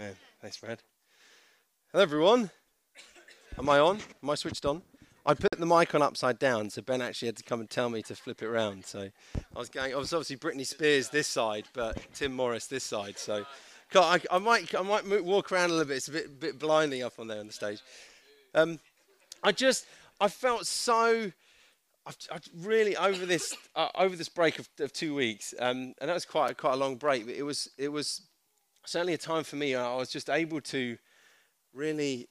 Amen. Thanks, Brad. Hello, everyone. Am I on? Am I switched on? I put the mic on upside down, so Ben actually had to come and tell me to flip it around. So I was going. I was obviously Britney Spears this side, but Tim Morris this side. So I, I might, I might walk around a little bit. It's a bit, bit blinding up on there on the stage. Um, I just, I felt so. I've, I've really over this uh, over this break of, of two weeks, um, and that was quite quite a long break. But it was it was certainly a time for me. I was just able to really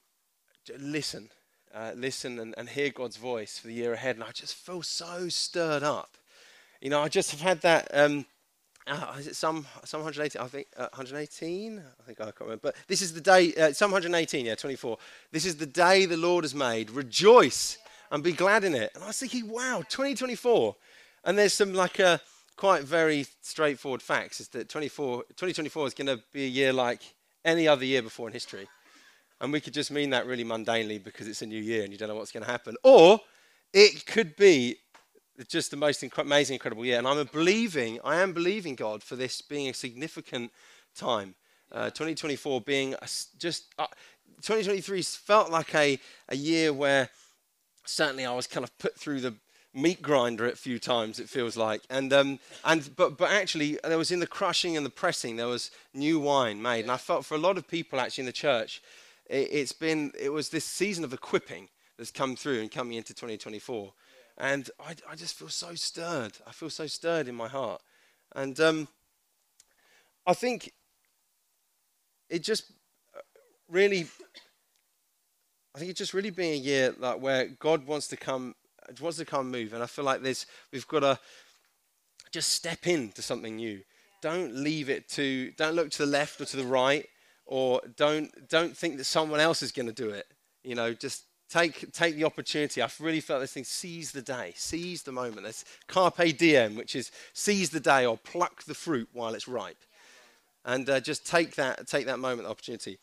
listen, uh, listen and, and hear God's voice for the year ahead, and I just feel so stirred up. You know, I just have had that. Um, uh, is it some Psalm 118? I think uh, 118. I think I can't remember. But this is the day. Uh, Psalm 118. Yeah, 24. This is the day the Lord has made. Rejoice and be glad in it. And I was thinking, wow, 2024. And there's some like a uh, quite very straightforward facts. Is that 2024 is going to be a year like any other year before in history. And we could just mean that really mundanely because it's a new year and you don't know what's going to happen. Or it could be just the most inc- amazing, incredible year. And I'm believing, I am believing God for this being a significant time. Uh, 2024 being a, just, uh, 2023 felt like a, a year where certainly I was kind of put through the meat grinder a few times. It feels like, and um, and but but actually there was in the crushing and the pressing there was new wine made, and I felt for a lot of people actually in the church, it, has been it was this season of equipping that's come through and coming into 2024. And I, I just feel so stirred. I feel so stirred in my heart. And um, I think it just uh, really, I think it's just really being a year like where God wants to come, wants to come move. And I feel like this, we've got to just step into something new. Don't leave it to, don't look to the left or to the right, or don't don't think that someone else is going to do it. You know, just take take the opportunity. I've really felt this thing. Seize the day, seize the moment. There's carpe diem, which is seize the day or pluck the fruit while it's ripe, and uh, just take that take that moment, opportunity.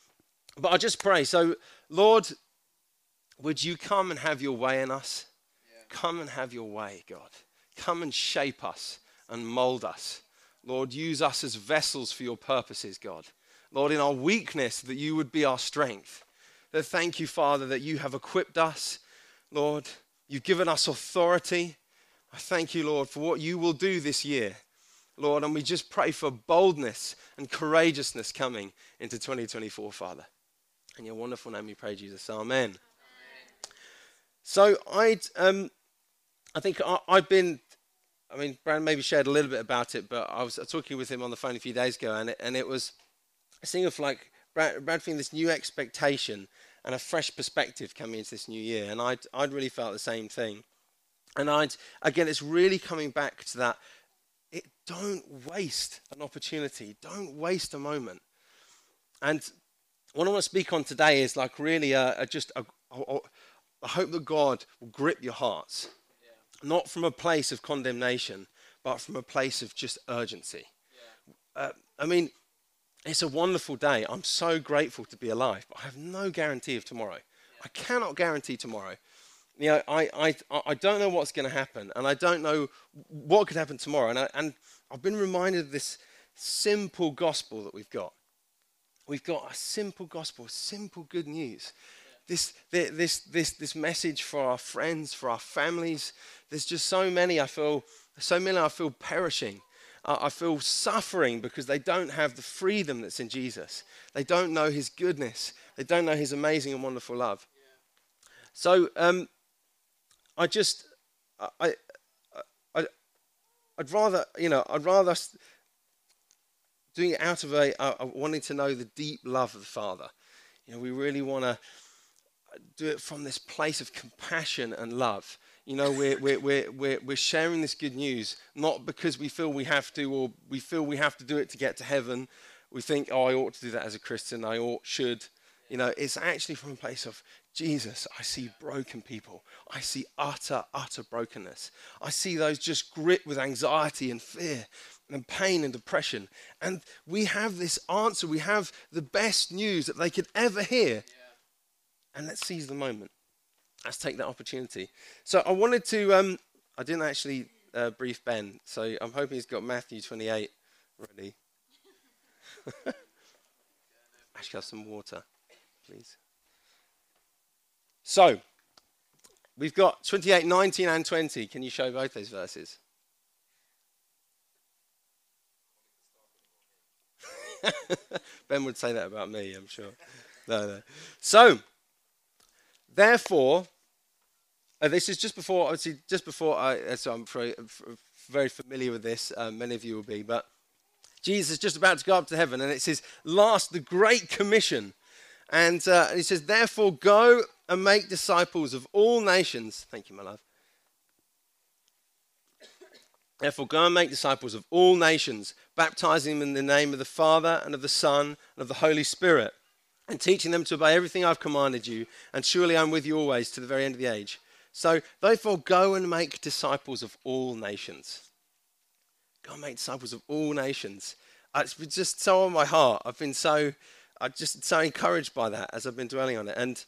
But I just pray. So, Lord, would you come and have your way in us? Come and have your way, God. Come and shape us and mold us. Lord, use us as vessels for your purposes, God. Lord, in our weakness, that you would be our strength. That thank you, Father, that you have equipped us. Lord, you've given us authority. I thank you, Lord, for what you will do this year. Lord, and we just pray for boldness and courageousness coming into 2024, Father. In your wonderful name we pray, Jesus. Amen. Amen. So I'd, um, I think I, have been, I mean, Brad maybe shared a little bit about it, but I was talking with him on the phone a few days ago, and it, and it was, seeing of like Brad, Brad feeling this new expectation and a fresh perspective coming into this new year. And I'd, I'd really felt the same thing. And I'd, again, it's really coming back to that. It, don't waste an opportunity. Don't waste a moment. And what I want to speak on today is like really a, a just a, a, I hope that God will grip your hearts. Not from a place of condemnation, but from a place of just urgency. Yeah. Uh, I mean, it's a wonderful day. I'm so grateful to be alive, but I have no guarantee of tomorrow. I cannot guarantee tomorrow. You know, I, I, I don't know what's going to happen, and I don't know what could happen tomorrow. And, I, and I've been reminded of this simple gospel that we've got. We've got a simple gospel, simple good news. This, this, this, this message for our friends, for our families. There's just so many I feel, so many I feel perishing I feel suffering because they don't have the freedom that's in Jesus. They don't know his goodness. They don't know his amazing and wonderful love. So um, I just, I, I, I'd rather, you know, I'd rather doing it out of a, wanting to know the deep love of the Father. You know, we really want to do it from this place of compassion and love. You know, we're, we're, we're, we're, we're sharing this good news not because we feel we have to or we feel we have to do it to get to heaven. We think, oh, I ought to do that as a Christian. I ought, should. You know, it's actually from a place of Jesus, I see broken people. I see utter, utter brokenness. I see those just gripped with anxiety and fear and pain and depression. And we have this answer. We have the best news that they could ever hear. Yeah. And let's seize the moment let's take that opportunity. So I wanted to, um, I didn't actually uh, brief Ben, so I'm hoping he's got Matthew 28 ready. Actually, have some water, please. So, we've got 28, 19, and 20. Can you show both those verses? ben would say that about me, I'm sure. No, no. So, therefore, uh, this is just before, obviously, just before I, uh, so I'm very, very familiar with this, uh, many of you will be, but Jesus is just about to go up to heaven, and it says, last, the Great Commission. And, uh, and he says, Therefore, go and make disciples of all nations. Thank you, my love. Therefore, go and make disciples of all nations, baptizing them in the name of the Father and of the Son and of the Holy Spirit, and teaching them to obey everything I've commanded you. And surely I'm with you always to the very end of the age. So, therefore, go and make disciples of all nations. Go and make disciples of all nations. It's just so on my heart. I've been so, I'm just so encouraged by that as I've been dwelling on it. And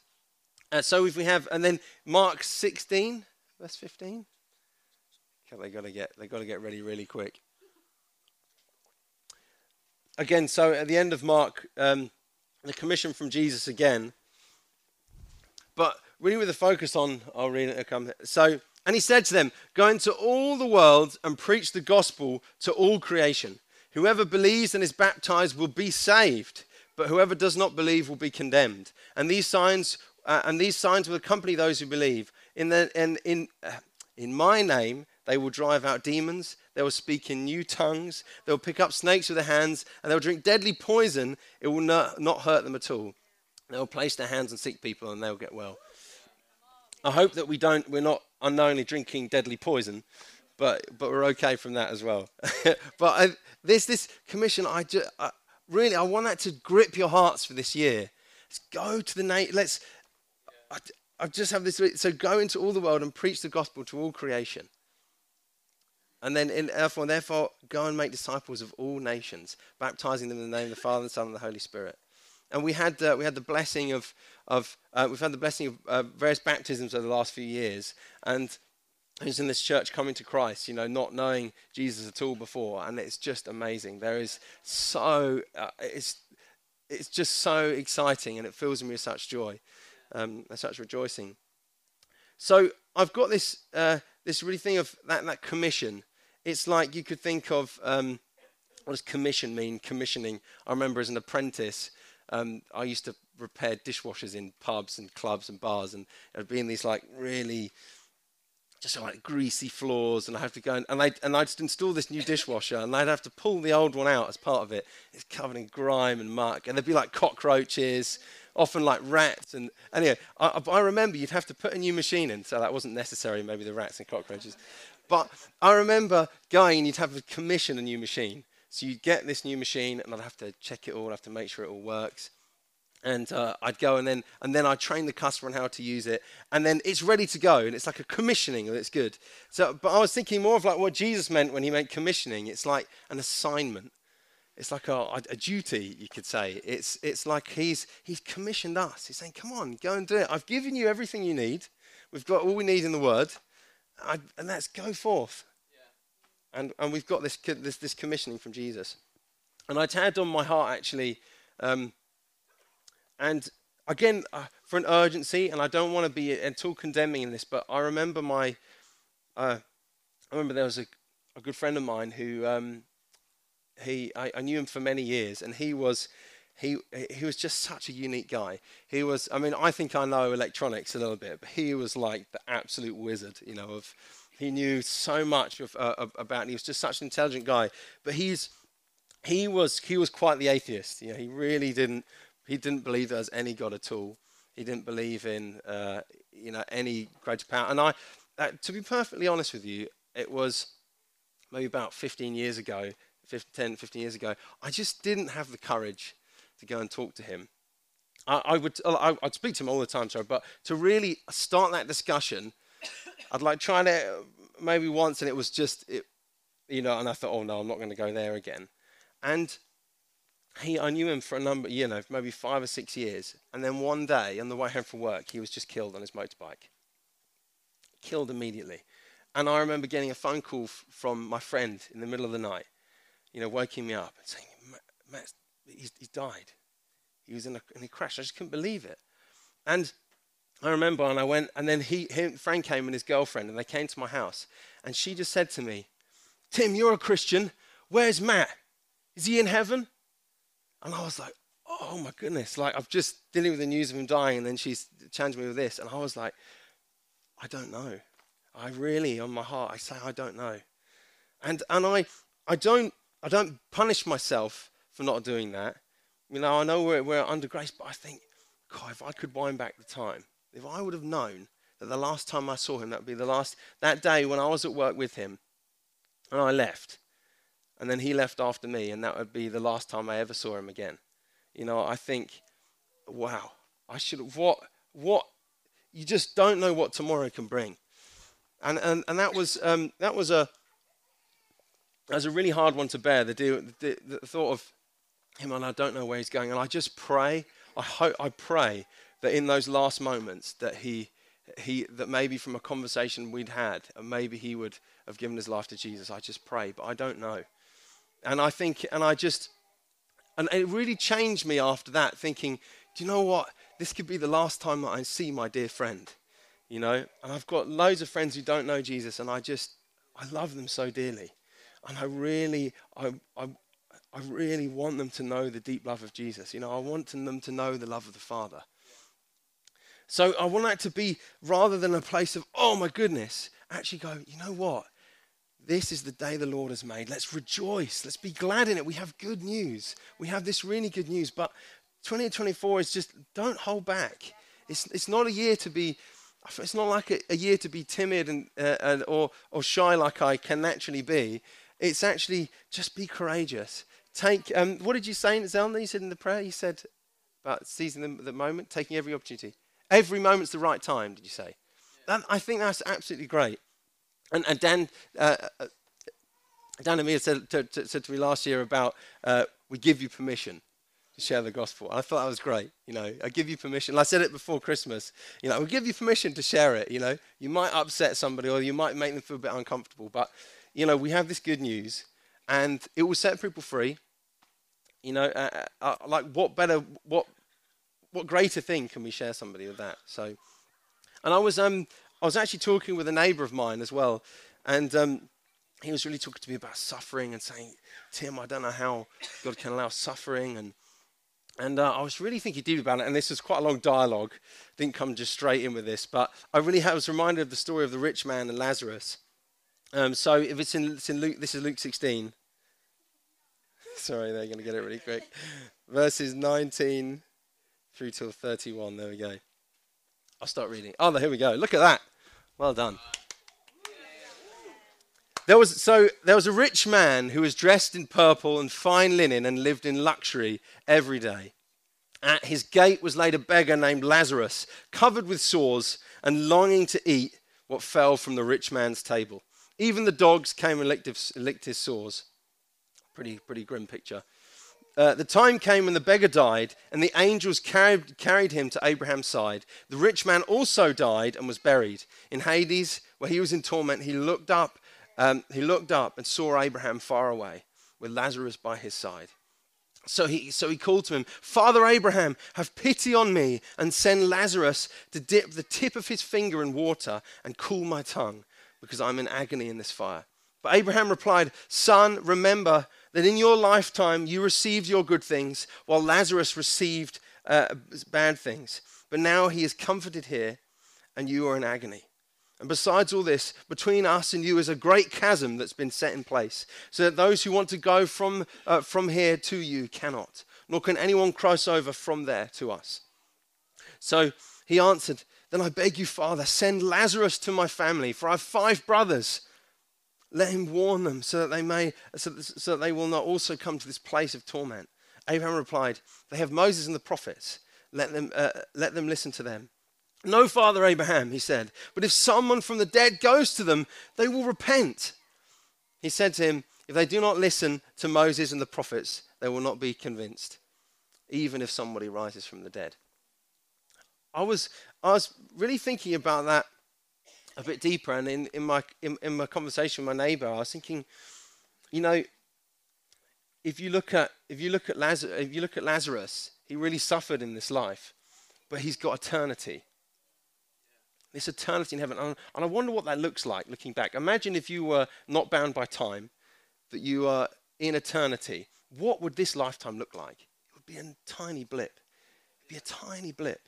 uh, so if we have, and then Mark 16, verse 15. Okay, they got to get, they got to get ready really quick. Again, so at the end of Mark, um, the commission from Jesus again, but really with a focus on, I'll read it. Come. So, and he said to them, Go into all the world and preach the gospel to all creation. Whoever believes and is baptized will be saved, but whoever does not believe will be condemned. And these signs, uh, and these signs will accompany those who believe. In, the, in, in, uh, in my name, they will drive out demons. They will speak in new tongues. They will pick up snakes with their hands, and they will drink deadly poison. It will not, not hurt them at all. They will place their hands on sick people, and they will get well. I hope that we don't, we're not unknowingly drinking deadly poison, but but we're okay from that as well. but I, this this commission, I, just, I really I want that to grip your hearts for this year. Let's go to the nation. Let's. I, I just have this. So go into all the world and preach the gospel to all creation. And then, in, therefore, therefore, go and make disciples of all nations, baptizing them in the name of the Father, the Son, and the Holy Spirit. And we had uh, we had the blessing of of uh, we've had the blessing of uh, various baptisms over the last few years, and who's in this church coming to Christ, you know, not knowing Jesus at all before, and it's just amazing. There is so uh, it's it's just so exciting, and it fills me with such joy, um, and such rejoicing. So I've got this uh, this really thing of that that commission. It's like you could think of um, what does commission mean? Commissioning. I remember as an apprentice, um, I used to repair dishwashers in pubs and clubs and bars, and it'd be in these like really just like greasy floors, and I have to go and, and I and I'd just install this new dishwasher, and I'd have to pull the old one out as part of it. It's covered in grime and muck, and there'd be like cockroaches, often like rats. And anyway, I, I remember you'd have to put a new machine in, so that wasn't necessary. Maybe the rats and cockroaches, but I remember going and you'd have to commission a new machine. So you'd get this new machine, and I'd have to check it all, I'd have to make sure it all works and uh, I'd go and then and then I'd train the customer on how to use it, and then it's ready to go, and it's like a commissioning, and it's good. So, but I was thinking more of like what Jesus meant when he meant commissioning. It's like an assignment. It's like a, a duty, you could say. It's it's like he's he's commissioned us. He's saying, "Come on, go and do it. I've given you everything you need. We've got all we need in the Word, I, and let's go forth." Yeah. And and we've got this this this commissioning from Jesus, and I'd had on my heart actually. Um, and again, uh, for an urgency, and I don't want to be at all condemning in this, but I remember my, uh, I remember there was a, a good friend of mine who, um, he, I, I, knew him for many years, and he was, he, he was just such a unique guy. He was, I mean, I think I know electronics a little bit, but he was like the absolute wizard, you know, of, he knew so much of, uh, about, he was just such an intelligent guy, but he's, he was, he was quite the atheist. You know, he really didn't he didn't believe there was any God at all. He didn't believe in, uh, you know, any greater power. And I, uh, to be perfectly honest with you, it was maybe about 15 years ago, 15, 10, 15 years ago. I just didn't have the courage to go and talk to him. I, I would, uh, I, would speak to him all the time, sorry, but to really start that discussion, I'd like try it uh, maybe once, and it was just, it, you know, and I thought, oh no, I'm not going to go there again. And he, I knew him for a number, you know, maybe five or six years. And then one day, on the way home from work, he was just killed on his motorbike. Killed immediately. And I remember getting a phone call f- from my friend in the middle of the night, you know, waking me up and saying, Matt, he's, he's died. he was in a, and he crashed. I just couldn't believe it. And I remember, and I went, and then he, him, Frank came and his girlfriend, and they came to my house, and she just said to me, Tim, you're a Christian. Where's Matt? Is he in heaven? And I was like, oh my goodness. Like, I've just dealing with the news of him dying, and then she's challenged me with this. And I was like, I don't know. I really, on my heart, I say, I don't know. And, and I, I, don't, I don't punish myself for not doing that. You know, I know we're, we're under grace, but I think, God, if I could wind back the time, if I would have known that the last time I saw him, that would be the last, that day when I was at work with him, and I left, and then he left after me, and that would be the last time I ever saw him again. You know, I think, wow, I should have, what, what, you just don't know what tomorrow can bring. And, and, and that was, um, that was a, that was a really hard one to bear, the, the, the thought of him, and I don't know where he's going. And I just pray, I hope, I pray that in those last moments that he, he, that maybe from a conversation we'd had, uh, maybe he would have given his life to Jesus. I just pray, but I don't know. And I think, and I just, and it really changed me after that, thinking, do you know what? This could be the last time that I see my dear friend, you know? And I've got loads of friends who don't know Jesus, and I just, I love them so dearly. And I really, I, I, I really want them to know the deep love of Jesus. You know, I want them to know the love of the Father. So I want that to be rather than a place of, oh my goodness, actually go, you know what? This is the day the Lord has made. Let's rejoice. Let's be glad in it. We have good news. We have this really good news. But 2024 is just don't hold back. It's, it's not a year to be, it's not like a, a year to be timid and, uh, and, or, or shy like I can naturally be. It's actually just be courageous. Take, um, what did you say, Zelda? You said in the prayer, you said about seizing the, the moment, taking every opportunity. Every moment's the right time, did you say? That, I think that's absolutely great. And, and Dan, uh, uh, Dan Amir said to, to, said to me last year about uh, we give you permission to share the gospel. I thought that was great. You know, I give you permission. I said it before Christmas. You know, we give you permission to share it. You know, you might upset somebody or you might make them feel a bit uncomfortable, but you know, we have this good news, and it will set people free. You know, uh, uh, uh like what better, what what greater thing can we share somebody with that? So, and I was um I was actually talking with a neighbour of mine as well, and um, he was really talking to me about suffering and saying, Tim, I don't know how God can allow suffering and and uh, I was really thinking deep about it, and this was quite a long dialogue. Didn't come just straight in with this, but I really was reminded of the story of the rich man and Lazarus. Um, so if it's in, it's in Luke, this is Luke 16. Sorry, they're going to get it really quick. Verses 19 through till 31. There we go. I'll start reading. Oh, here we go. Look at that. Well done. There was, so there was a rich man who was dressed in purple and fine linen and lived in luxury every day. At his gate was laid a beggar named Lazarus, covered with sores and longing to eat what fell from the rich man's table. Even the dogs came and licked his, sores. Pretty, pretty grim picture. Uh, the time came when the beggar died, and the angels carried, carried him to Abraham's side. The rich man also died and was buried. In Hades, where he was in torment, he looked up, um, he looked up and saw Abraham far away, with Lazarus by his side. So he, so he called to him, Father Abraham, have pity on me and send Lazarus to dip the tip of his finger in water and cool my tongue, because I'm in agony in this fire. But Abraham replied, Son, remember that in your lifetime you received your good things, while Lazarus received uh, bad things. But now he is comforted here, and you are in agony. And besides all this, between us and you is a great chasm that's been set in place, so that those who want to go from, uh, from here to you cannot, nor can anyone cross over from there to us. So he answered, Then I beg you, Father, send Lazarus to my family, for I have five brothers let him warn them so that they may so so that they will not also come to this place of torment. Abraham replied, They have Moses and the prophets. Let them, uh, let them listen to them. No, Father Abraham, he said, but if someone from the dead goes to them, they will repent. He said to him, If they do not listen to Moses and the prophets, they will not be convinced, even if somebody rises from the dead. I was, I was really thinking about that a bit deeper, and in, in my in, in my conversation with my neighbour, I was thinking, you know, if you look at if you look at Lazarus, if you look at Lazarus, He really suffered in this life, but he's got eternity. This eternity in heaven. And I wonder what that looks like looking back. Imagine if you were not bound by time, that you are in eternity. What would this lifetime look like? It would be a tiny blip. It'd be a tiny blip.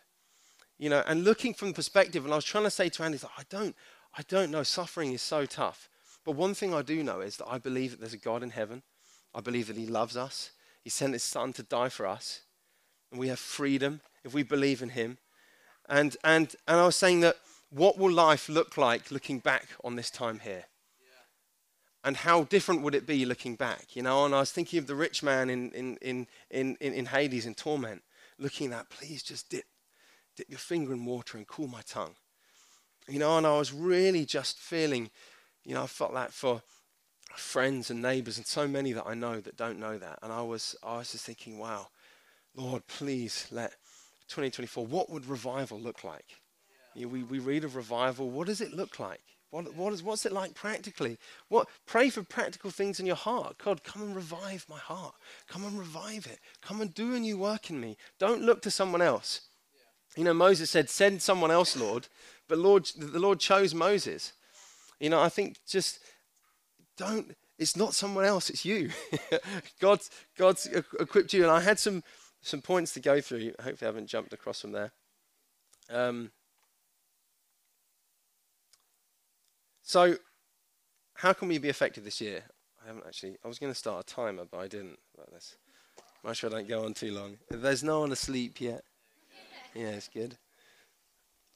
You know, and looking from the perspective, and I was trying to say to Andy, I don't, I don't know. Suffering is so tough. But one thing I do know is that I believe that there's a God in heaven. I believe that He loves us. He sent His Son to die for us. And we have freedom if we believe in Him. And, and, and I was saying that what will life look like looking back on this time here? And how different would it be looking back? You know, and I was thinking of the rich man in, in, in, in, in Hades in torment, looking at, please just dip dip your finger in water and cool my tongue. You know, and I was really just feeling, you know, I felt that for friends and neighbors and so many that I know that don't know that. And I was, I was just thinking, wow, Lord, please let 2024, what would revival look like? You know, we, we read of revival. What does it look like? What, what is, what's it like practically? What, pray for practical things in your heart. God, come and revive my heart. Come and revive it. Come and do a new work in me. Don't look to someone else. You know, Moses said, Send someone else, Lord. But Lord, the Lord chose Moses. You know, I think just don't, it's not someone else, it's you. God's, God's equipped you. And I had some, some points to go through. Hopefully, I haven't jumped across from there. Um, so, how can we be effective this year? I haven't actually, I was going to start a timer, but I didn't. Like this. Make sure I don't go on too long. There's no one asleep yet. Yeah, it's good.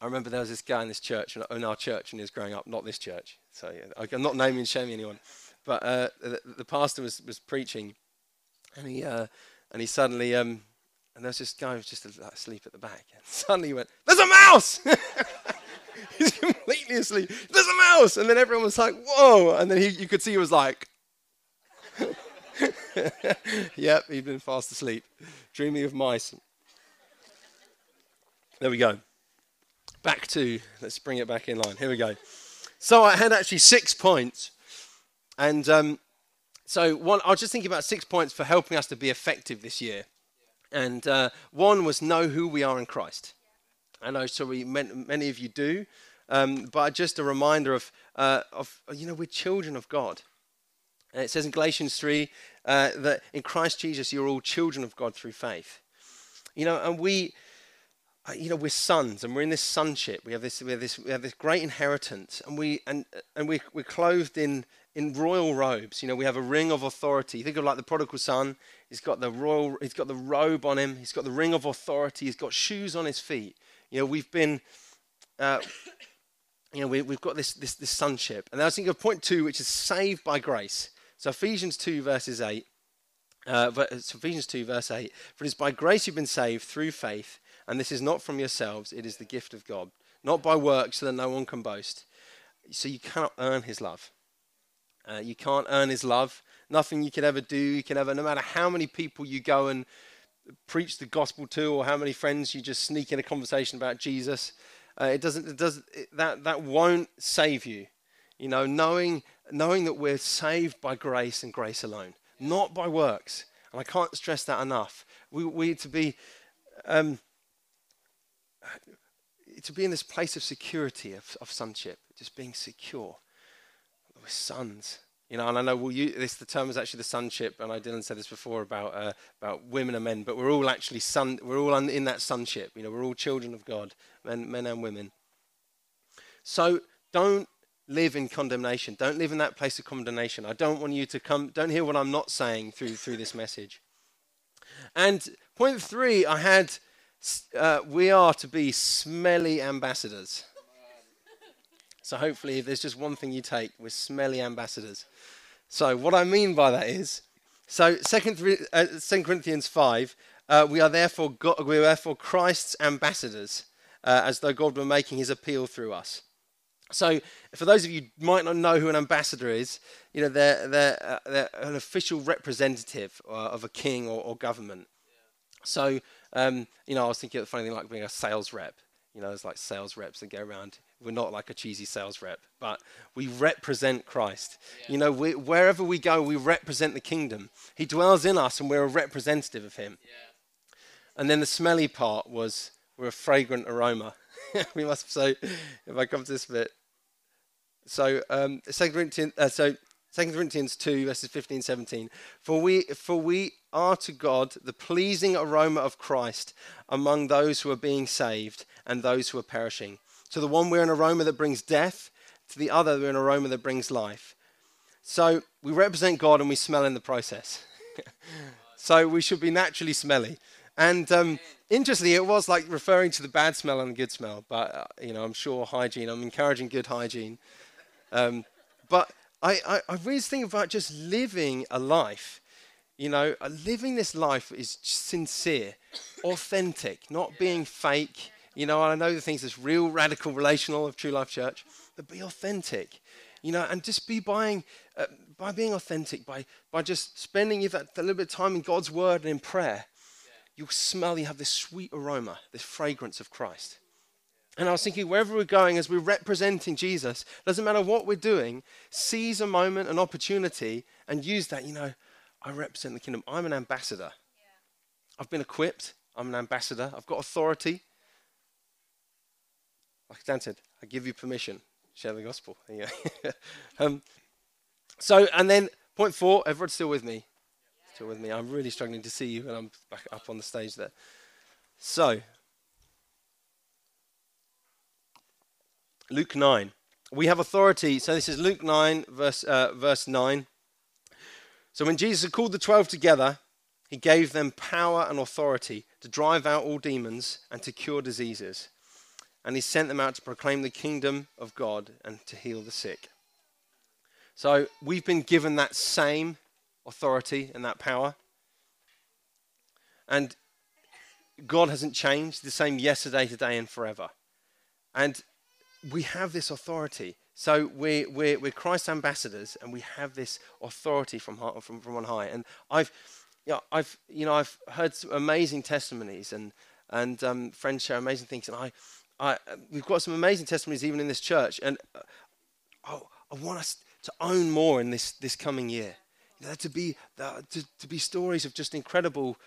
I remember there was this guy in this church, in our church, when he was growing up, not this church. So yeah, I'm not naming and shaming anyone. But uh, the, the, pastor was, was preaching, and he, uh, and he suddenly, um, and there was this guy who was just asleep at the back. And suddenly he went, There's a mouse! He's completely asleep. There's a mouse! And then everyone was like, Whoa! And then he, you could see he was like, Yep, he'd been fast asleep, dreaming of mice. There we go. Back to, let's bring it back in line. Here we go. So I had actually six points. And um, so one, I was just thinking about six points for helping us to be effective this year. And uh, one was know who we are in Christ. I know so we, many of you do, um, but just a reminder of, uh, of, you know, we're children of God. And it says in Galatians 3 uh, that in Christ Jesus you're all children of God through faith. You know, and we, you know, we're sons and we're in this sonship. We have this, we have this, we have this great inheritance, and we and and we we're clothed in in royal robes. You know, we have a ring of authority. Think of like the prodigal son. He's got the royal. He's got the robe on him. He's got the ring of authority. He's got shoes on his feet. You know, we've been. Uh, you know, we, we've got this, this, this sonship. And I was thinking of point two, which is saved by grace. So Ephesians 2, verses 8. Uh, Ephesians 2, verse 8. For it is by grace you've been saved through faith, and this is not from yourselves, it is the gift of God, not by works so that no one can boast. So you cannot earn his love. Uh, you can't earn his love. Nothing you can ever do, you can ever, no matter how many people you go and preach the gospel to, or how many friends you just sneak in a conversation about Jesus, uh, it doesn't, it does it, that that won't save you. You know, knowing knowing that we're saved by grace and grace alone, not by works. And I can't stress that enough. We we to be um, to be in this place of security, of, of sonship, just being secure. We're sons. You know, and I know we'll use, this. The term is actually the sonship, and I didn't say this before about uh, about women and men, but we're all actually son. We're all in that sonship. You know, we're all children of God, men, men and women. So don't live in condemnation. Don't live in that place of condemnation. I don't want you to come. Don't hear what I'm not saying through through this message. And point three, I had uh, we are to be smelly ambassadors. So hopefully, if there's just one thing you take, we're smelly ambassadors. So what I mean by that is, so Second, uh, Corinthians five, uh, we are therefore God, we are therefore Christ's ambassadors, uh, as though God were making His appeal through us. So, for those of you might not know who an ambassador is, you know they're they're, uh, they're an official representative uh, of a king or, or government. So, um, you know, I was thinking of the funny thing like being a sales rep. You know, there's like sales reps that go around. We're not like a cheesy sales rep, but we represent Christ. Yeah. You know, we, wherever we go, we represent the kingdom. He dwells in us, and we're a representative of Him. Yeah. and then the smelly part was we're a fragrant aroma. we must so if I come to this bit. So um, Second Corinthians, uh, so Second Corinthians two verses 15, 17. For we for we are to God the pleasing aroma of Christ among those who are being saved and those who are perishing. To the one we're an aroma that brings death, to the other we're an aroma that brings life. So we represent God and we smell in the process. so we should be naturally smelly. And um, interestingly, it was like referring to the bad smell and the good smell. But, uh, you know, I'm sure hygiene, I'm encouraging good hygiene. Um, but I, I, I really think about just living a life. You know, uh, living this life is sincere, authentic, not being fake. You know, I know the things that's real, radical, relational of True Life Church, but be authentic. You know, and just be buying, uh, by being authentic, by, by just spending that, that little bit of time in God's Word and in prayer, you'll smell, you have this sweet aroma, this fragrance of Christ. And I was thinking, wherever we're going, as we're representing Jesus, doesn't matter what we're doing, seize a moment, an opportunity, and use that. You know, I represent the kingdom. I'm an ambassador. Yeah. I've been equipped. I'm an ambassador. I've got authority. Like Dan said, I give you permission. Share the gospel. Yeah. um, so, and then point four, everyone's still with me? Still with me. I'm really struggling to see you when I'm back up on the stage there. So, Luke 9. We have authority. So, this is Luke 9, verse, uh, verse 9. So, when Jesus called the twelve together, he gave them power and authority to drive out all demons and to cure diseases. And he sent them out to proclaim the kingdom of God and to heal the sick. So we've been given that same authority and that power. And God hasn't changed, the same yesterday, today, and forever. And we have this authority. So we're, we're, we're Christ's ambassadors, and we have this authority from, from, from on high. And I've, you know, I've, you know, I've heard some amazing testimonies, and, and um, friends share amazing things. And I, I, we've got some amazing testimonies even in this church. And uh, oh, I want us to own more in this, this coming year. You know, to be uh, to, to be stories of just incredible,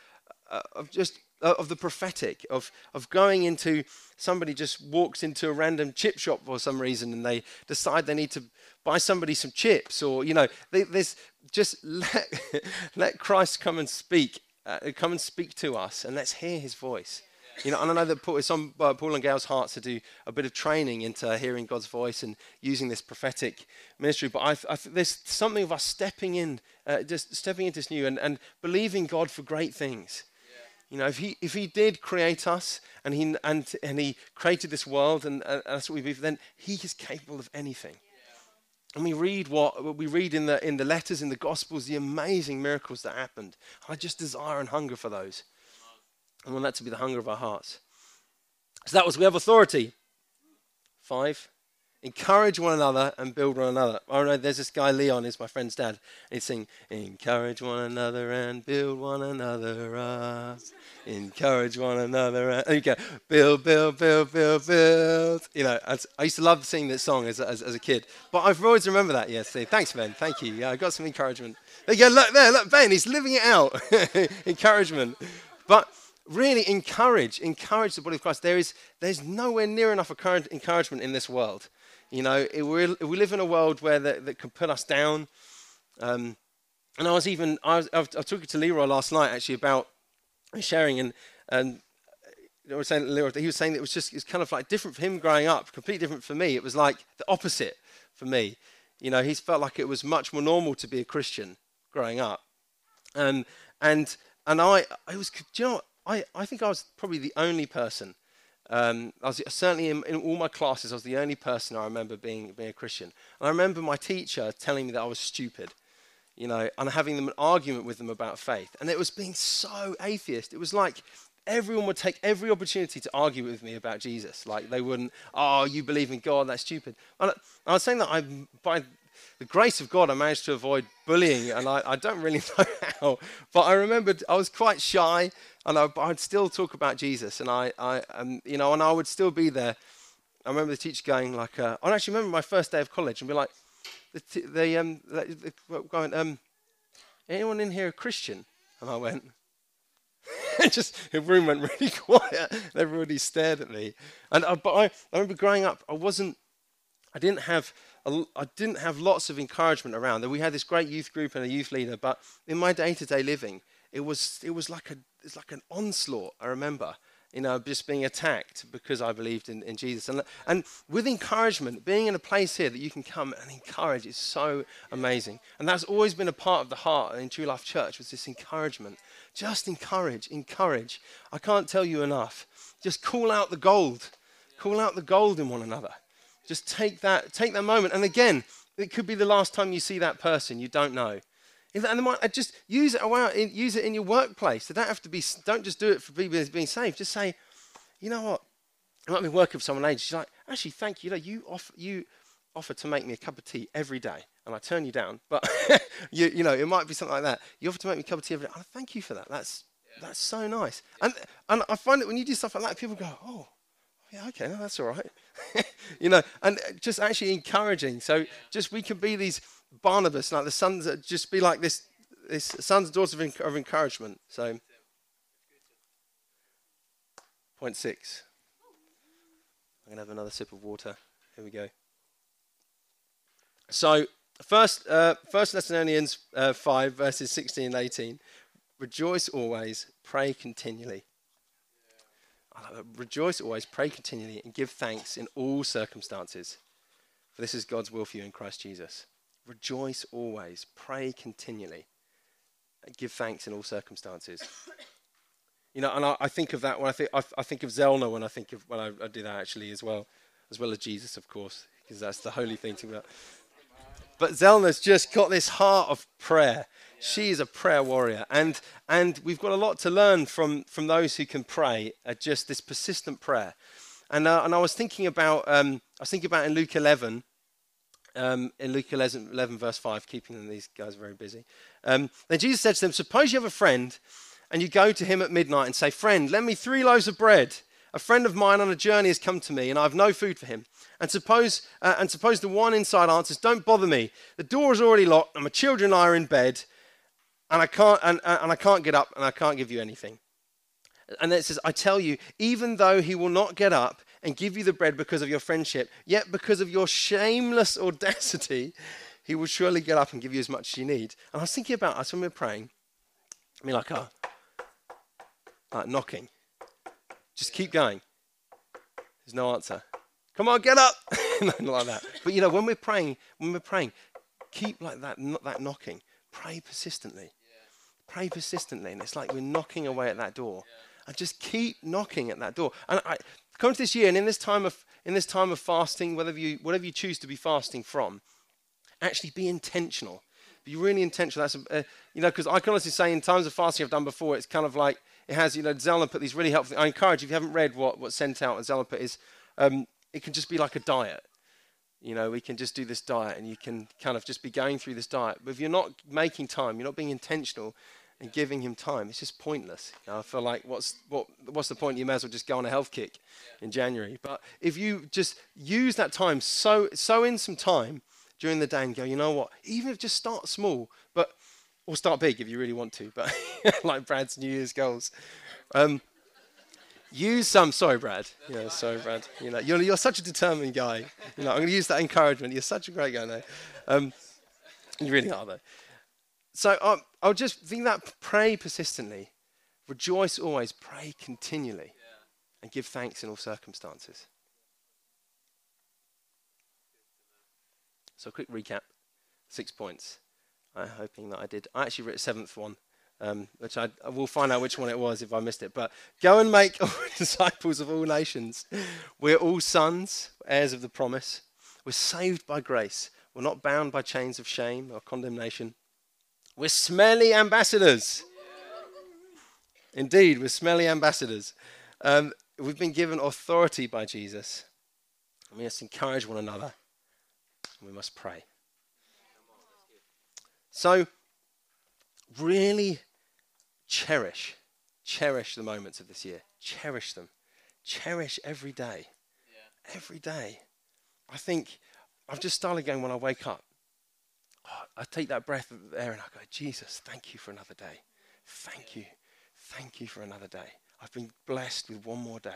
uh, of just of the prophetic, of of going into somebody just walks into a random chip shop for some reason and they decide they need to buy somebody some chips, or you know, they, there's just let let Christ come and speak, uh, come and speak to us, and let's hear His voice. You know, and I know that Paul, it's on uh, Paul and Gail's hearts to do a bit of training into hearing God's voice and using this prophetic ministry. But I, I there's something of us stepping in, uh, just stepping into this new and, and believing God for great things. You know, if he if he did create us and he and and he created this world and, and that's what we believe, then he is capable of anything. And we read what, what we read in the in the letters in the gospels, the amazing miracles that happened. I just desire and hunger for those. I want that to be the hunger of our hearts. So that was, we have authority. Five, encourage one another and build one another. Oh no, there's this guy, Leon, is my friend's dad. He's saying, encourage one another and build one another up. Encourage one another and, you go, build, build, build, build, build. You know, I used to love singing that song as, as, as a kid. But I've always remembered that, yes. Thanks, Ben. Thank you. Yeah, I got some encouragement. There you go, look there, look, Ben, he's living it out. encouragement. But really encourage, encourage the body of Christ. There is, there's nowhere near enough encouragement in this world. You know, it, we live in a world where that, that can put us down. Um, and I was even, I was, I was talking to Leroy last night actually about sharing, and, and I was saying Leroy, he was saying it was just, it's kind of like different for him growing up, completely different for me. It was like the opposite for me. You know, he felt like it was much more normal to be a Christian growing up. Um, and and I, I was, you know, I, I think I was probably the only person. Um, I was certainly in, in, all my classes. I was the only person I remember being being a Christian. And I remember my teacher telling me that I was stupid, you know, and having them an argument with them about faith. And it was being so atheist. It was like everyone would take every opportunity to argue with me about Jesus. Like they wouldn't, oh, you believe in God, that's stupid. And I was saying that I, by the grace of God, I managed to avoid bullying, and I, I don't really know how. But I remembered I was quite shy, and I, would still talk about Jesus, and I, I um, you know, and I would still be there. I remember the teacher going like, uh, I actually remember my first day of college, and be like, the, t- the um, the, going, um, anyone in here a Christian? And I went. just the room went really quiet. and Everybody stared at me. And uh, but I, I remember growing up, I wasn't, I didn't have, I didn't have lots of encouragement around. We had this great youth group and a youth leader, but in my day-to-day living, it was it was like a it's like an onslaught. I remember you know, just being attacked because I believed in, in Jesus. And, and with encouragement, being in a place here that you can come and encourage is so amazing. And that's always been a part of the heart in True Life Church was this encouragement. Just encourage, encourage. I can't tell you enough. Just call out the gold. Call out the gold in one another. Just take that, take that moment. And again, it could be the last time you see that person. You don't know. And might, uh, just use it around, use it in your workplace. They don't have to be. Don't just do it for people being safe. Just say, you know what? I might be working with someone age. She's like, actually, thank you. You offer, you offer to make me a cup of tea every day, and I turn you down. But you, you know, it might be something like that. You offer to make me a cup of tea every day. Oh, thank you for that. That's yeah. that's so nice. Yeah. And and I find that when you do stuff like that, people go, oh, yeah, okay, no, that's all right. you know, and just actually encouraging. So just we can be these Barnabas, like the sons, just be like this, this sons and daughters of, of encouragement. So, point six. I'm going to have another sip of water. Here we go. So, first, uh, First Thessalonians uh, 5, verses 16 and 18. Rejoice always, pray continually. Rejoice always, pray continually, and give thanks in all circumstances. For this is God's will for you in Christ Jesus. Rejoice always. Pray continually. and Give thanks in all circumstances. You know, and I, I think of that when I think I, I, think of Zelna when I think of when I, I, do that actually as well, as well as Jesus, of course, because that's the holy thing to about. But Zelna's just got this heart of prayer. She is a prayer warrior, and and we've got a lot to learn from from those who can pray. Uh, just this persistent prayer, and uh, and I was thinking about um, I was thinking about in Luke 11 um, in Luke 11, 11, verse 5, keeping these guys very busy. Um, then Jesus said to them, Suppose you have a friend and you go to him at midnight and say, Friend, lend me three loaves of bread. A friend of mine on a journey has come to me and I have no food for him. And suppose, uh, and suppose the one inside answers, Don't bother me. The door is already locked and my children are in bed and I can't, and, and I can't get up and I can't give you anything. And then it says, I tell you, even though he will not get up and give you the bread because of your friendship, yet because of your shameless audacity, he will surely get up and give you as much as you need. And I was thinking about us when we are praying. I mean, like, uh, like knocking. Just keep going. There's no answer. Come on, get up. Nothing like that. But you know, when we're praying, when we're praying, keep like that, not that knocking. Pray persistently. Pray persistently. And it's like we're knocking away at that door. And just keep knocking at that door. And I, come to this year, and in this time of in this time of fasting, whatever you whatever you choose to be fasting from, actually be intentional. Be really intentional. That's a, you know because I can honestly say in times of fasting I've done before, it's kind of like it has you know Zelna put these really helpful. I encourage if you haven't read what what sent out and Zelna put is um, it can just be like a diet. You know, we can just do this diet, and you can kind of just be going through this diet. But if you're not making time, you're not being intentional, and giving him time. It's just pointless. You know, I feel like what's what what's the point? You may as well just go on a health kick in January. But if you just use that time, so so in some time during the day and go, you know what? Even if just start small, but or start big if you really want to. But like Brad's New Year's goals. Um, use some. Sorry, Brad. Yeah, sorry, Brad. You know, you're, you're such a determined guy. You know, I'm going to use that encouragement. You're such a great guy, though. Um, you really are, though. So um, I'll just think that pray persistently, rejoice always, pray continually, and give thanks in all circumstances. So, a quick recap six points. I'm hoping that I did. I actually wrote a seventh one, um, which I, I will find out which one it was if I missed it. But go and make disciples of all nations. We're all sons, heirs of the promise. We're saved by grace. We're not bound by chains of shame or condemnation. We're smelly ambassadors. Indeed, we're smelly ambassadors. Um, we've been given authority by Jesus. We must encourage one another. we must pray. So, really cherish, cherish the moments of this year. Cherish them. Cherish every day. Yeah. Every day. I think I've just started again when I wake up. Oh, I take that breath of air and I go, Jesus, thank you for another day. Thank you. thank you for another day. I've been blessed with one more day.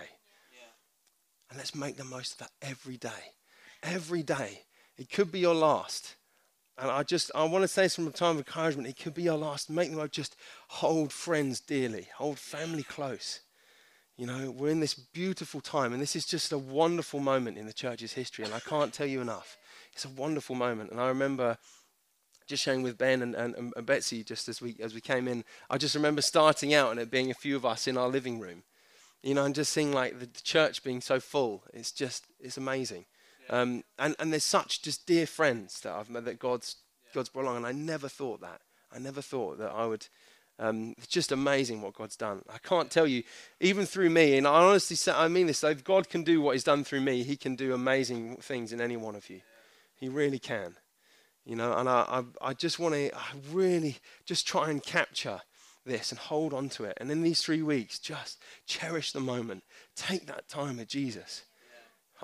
Yeah. And let's make the most of that every day. Every day. It could be your last. And I just, I want to say from a time of encouragement. It could be your last. Make the most. Just hold friends dearly, hold family close. You know, we're in this beautiful time, and this is just a wonderful moment in the church's history, and I can't tell you enough. It's a wonderful moment. And I remember just sharing with Ben and, and, and Betsy just as we, as we came in, I just remember starting out and it being a few of us in our living room. You know, and just seeing like the church being so full. It's just, it's amazing. Um, and, and there's such just dear friends that I've met that God's, God's brought along, and I never thought that. I never thought that I would. Um, it's just amazing what God's done. I can't tell you, even through me, and I honestly say, I mean this, if God can do what He's done through me, He can do amazing things in any one of you. He really can. You know, and I, I, I just want to, I really just try and capture this and hold on to it. And in these three weeks, just cherish the moment. Take that time with Jesus.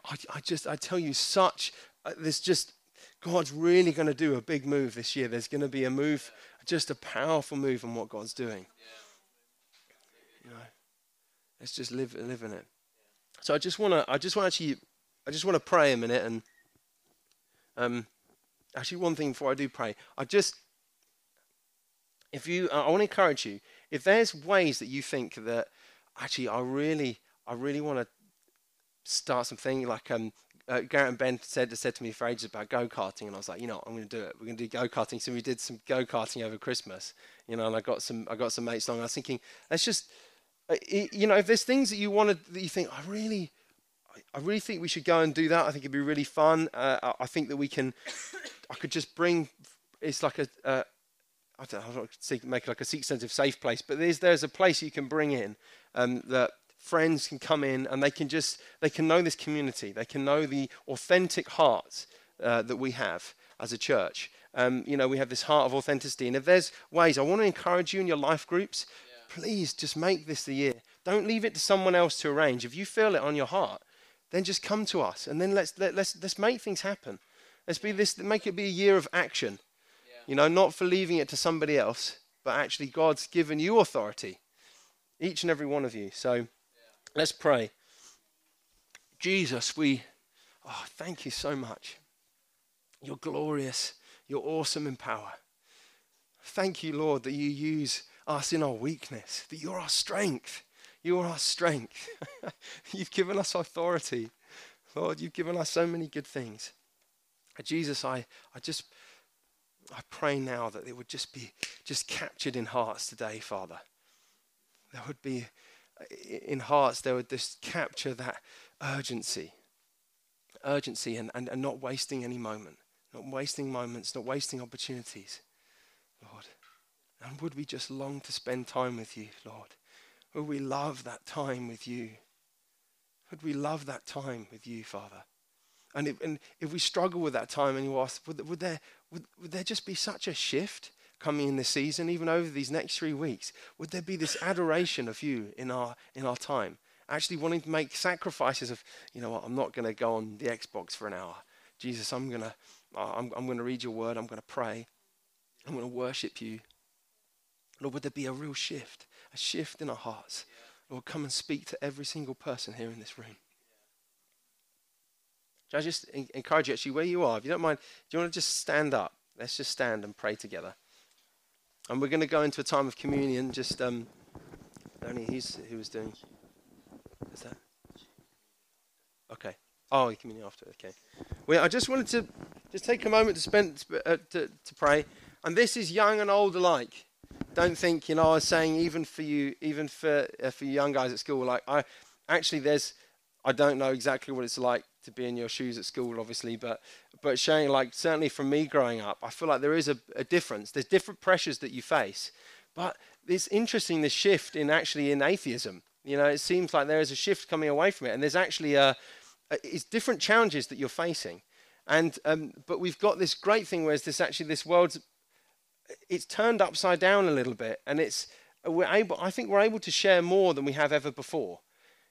I, I just, I tell you, such, uh, there's just, God's really going to do a big move this year. There's going to be a move, just a powerful move in what God's doing. You know, let's just live, live in it. So I just want to, I just want to actually, I just want to pray a minute and, um, actually one thing before I do pray, I just, if you, I want to encourage you, if there's ways that you think that actually I really, I really want to start something like um, uh, Garrett and Ben said said to me for ages about go karting, and I was like, you know, I'm going to do it. We're going to do go karting. So we did some go karting over Christmas, you know, and I got some I got some mates along. I was thinking, let's just, uh, you know, if there's things that you want to that you think I really, I really think we should go and do that. I think it'd be really fun. Uh, I think that we can. I could just bring. It's like a. Uh, I don't, don't make it like a sense of safe place, but there's there's a place you can bring in um, that friends can come in and they can just they can know this community. They can know the authentic heart uh, that we have as a church. Um, you know we have this heart of authenticity. And if there's ways i want to encourage you in your life groups yeah. please just make this the year. Don't leave it to someone else to arrange. If you feel it on your heart then just come to us and then let's let, let's let's make things happen. Let's be this make it be a year of action. Yeah. you know not for leaving it to somebody else but actually god's given you authority each and every one of you. So Let's pray. Jesus, we oh, thank you so much. You're glorious. You're awesome in power. Thank you, Lord, that you use us in our weakness, that you're our strength. You're our strength. you've given us authority. Lord, you've given us so many good things. Jesus, I, I just I pray now that it would just be just captured in hearts today, Father. There would be in hearts they would just capture that urgency. Urgency and, and, and not wasting any moment. Not wasting moments not wasting opportunities. Lord and would we just long to spend time with you lord? Would we love that time with you? Would we love that time with you father? And if, and if we struggle with that time and you ask would, would there would, would there just be such a shift coming in this season, even over these next three weeks, would there be this adoration of you in our in our time? Actually wanting to make sacrifices of, you know what, I'm not going to go on the Xbox for an hour. Jesus, I'm going to I'm, I'm going to read your word. I'm going to pray. I'm going to worship you. Lord, would there be a real shift, a shift in our hearts? Lord, come and speak to every single person here in this room. I just encourage you, actually, where you are, if you don't mind, do you want to just stand up? Let's just stand and pray together. And we're going to go into a time of communion. Just um, only he's who was doing. Is that? Okay. Oh, communion after. Okay. Well, I just wanted to just take a moment to spend uh, to, to pray. And this is young and old alike. Don't think you know. I was saying even for you, even for uh, for young guys at school. Like I, actually, there's. I don't know exactly what it's like to be in your shoes at school, obviously, but but showing like certainly from me growing up, I feel like there is a, a difference. There's different pressures that you face, but it's interesting the shift in actually in atheism. You know, it seems like there is a shift coming away from it, and there's actually a, a it's different challenges that you're facing, and um, but we've got this great thing where this actually this world's it's turned upside down a little bit, and it's we're able. I think we're able to share more than we have ever before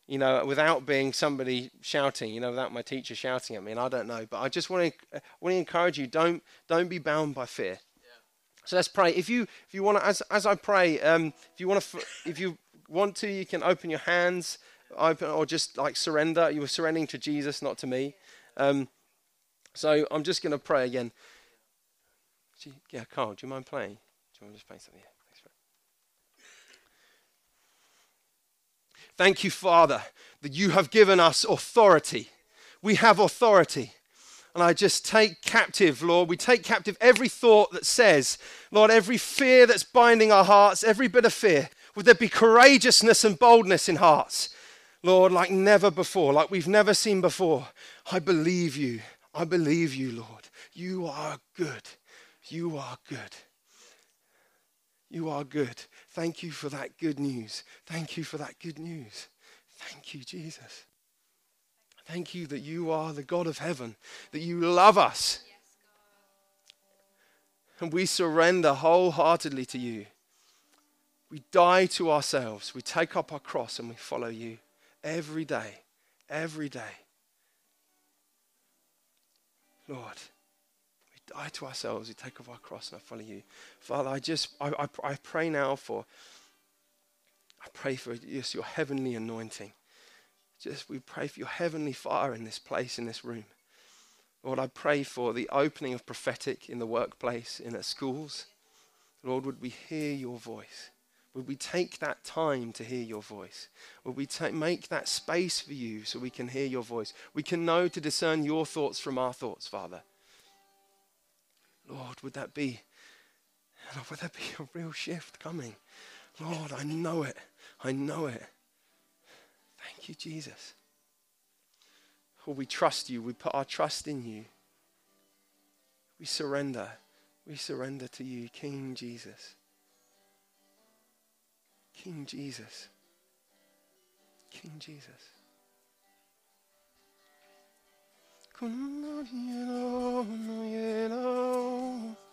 you know, without being somebody shouting, you know, without my teacher shouting at me, and I don't know. But I just want to want to encourage you: don't don't be bound by fear. Yeah. So let's pray. If you if you want to, as as I pray, um, if you want to, if you want to, you can open your hands, open or just like surrender. You were surrendering to Jesus, not to me. Um, so I'm just going to pray again. Yeah, Carl, do you mind playing? Do you want to just play something? Yeah, Thank you, Father, that you have given us authority. We have authority. And I just take captive, Lord, we take captive every thought that says, Lord, every fear that's binding our hearts, every bit of fear. Would there be courageousness and boldness in hearts? Lord, like never before, like we've never seen before. I believe you. I believe you, Lord. You are good. You are good. You are good. Thank you for that good news. Thank you for that good news. Thank you, Jesus. Thank you that you are the God of heaven, that you love us. And we surrender wholeheartedly to you. We die to ourselves. We take up our cross and we follow you every day. Every day. Lord, die to ourselves. We take up our cross and I follow you. Father, I just, I, I, I pray now for, I pray for just your heavenly anointing just we pray for your heavenly fire in this place, in this room. Lord, I pray for the opening of prophetic in the workplace, in the schools. Lord, would we hear your voice? Would we take that time to hear your voice? Would we take, make that space for you so we can hear your voice? We can know to discern your thoughts from our thoughts, Father. Lord, would that be, Lord, would that be a real shift coming? Lord, I know it. I know it. Thank you, Jesus. Oh, we trust you. We put our trust in you. We surrender. We surrender to you, King Jesus. King Jesus. King Jesus. Kun on yellow, yellow.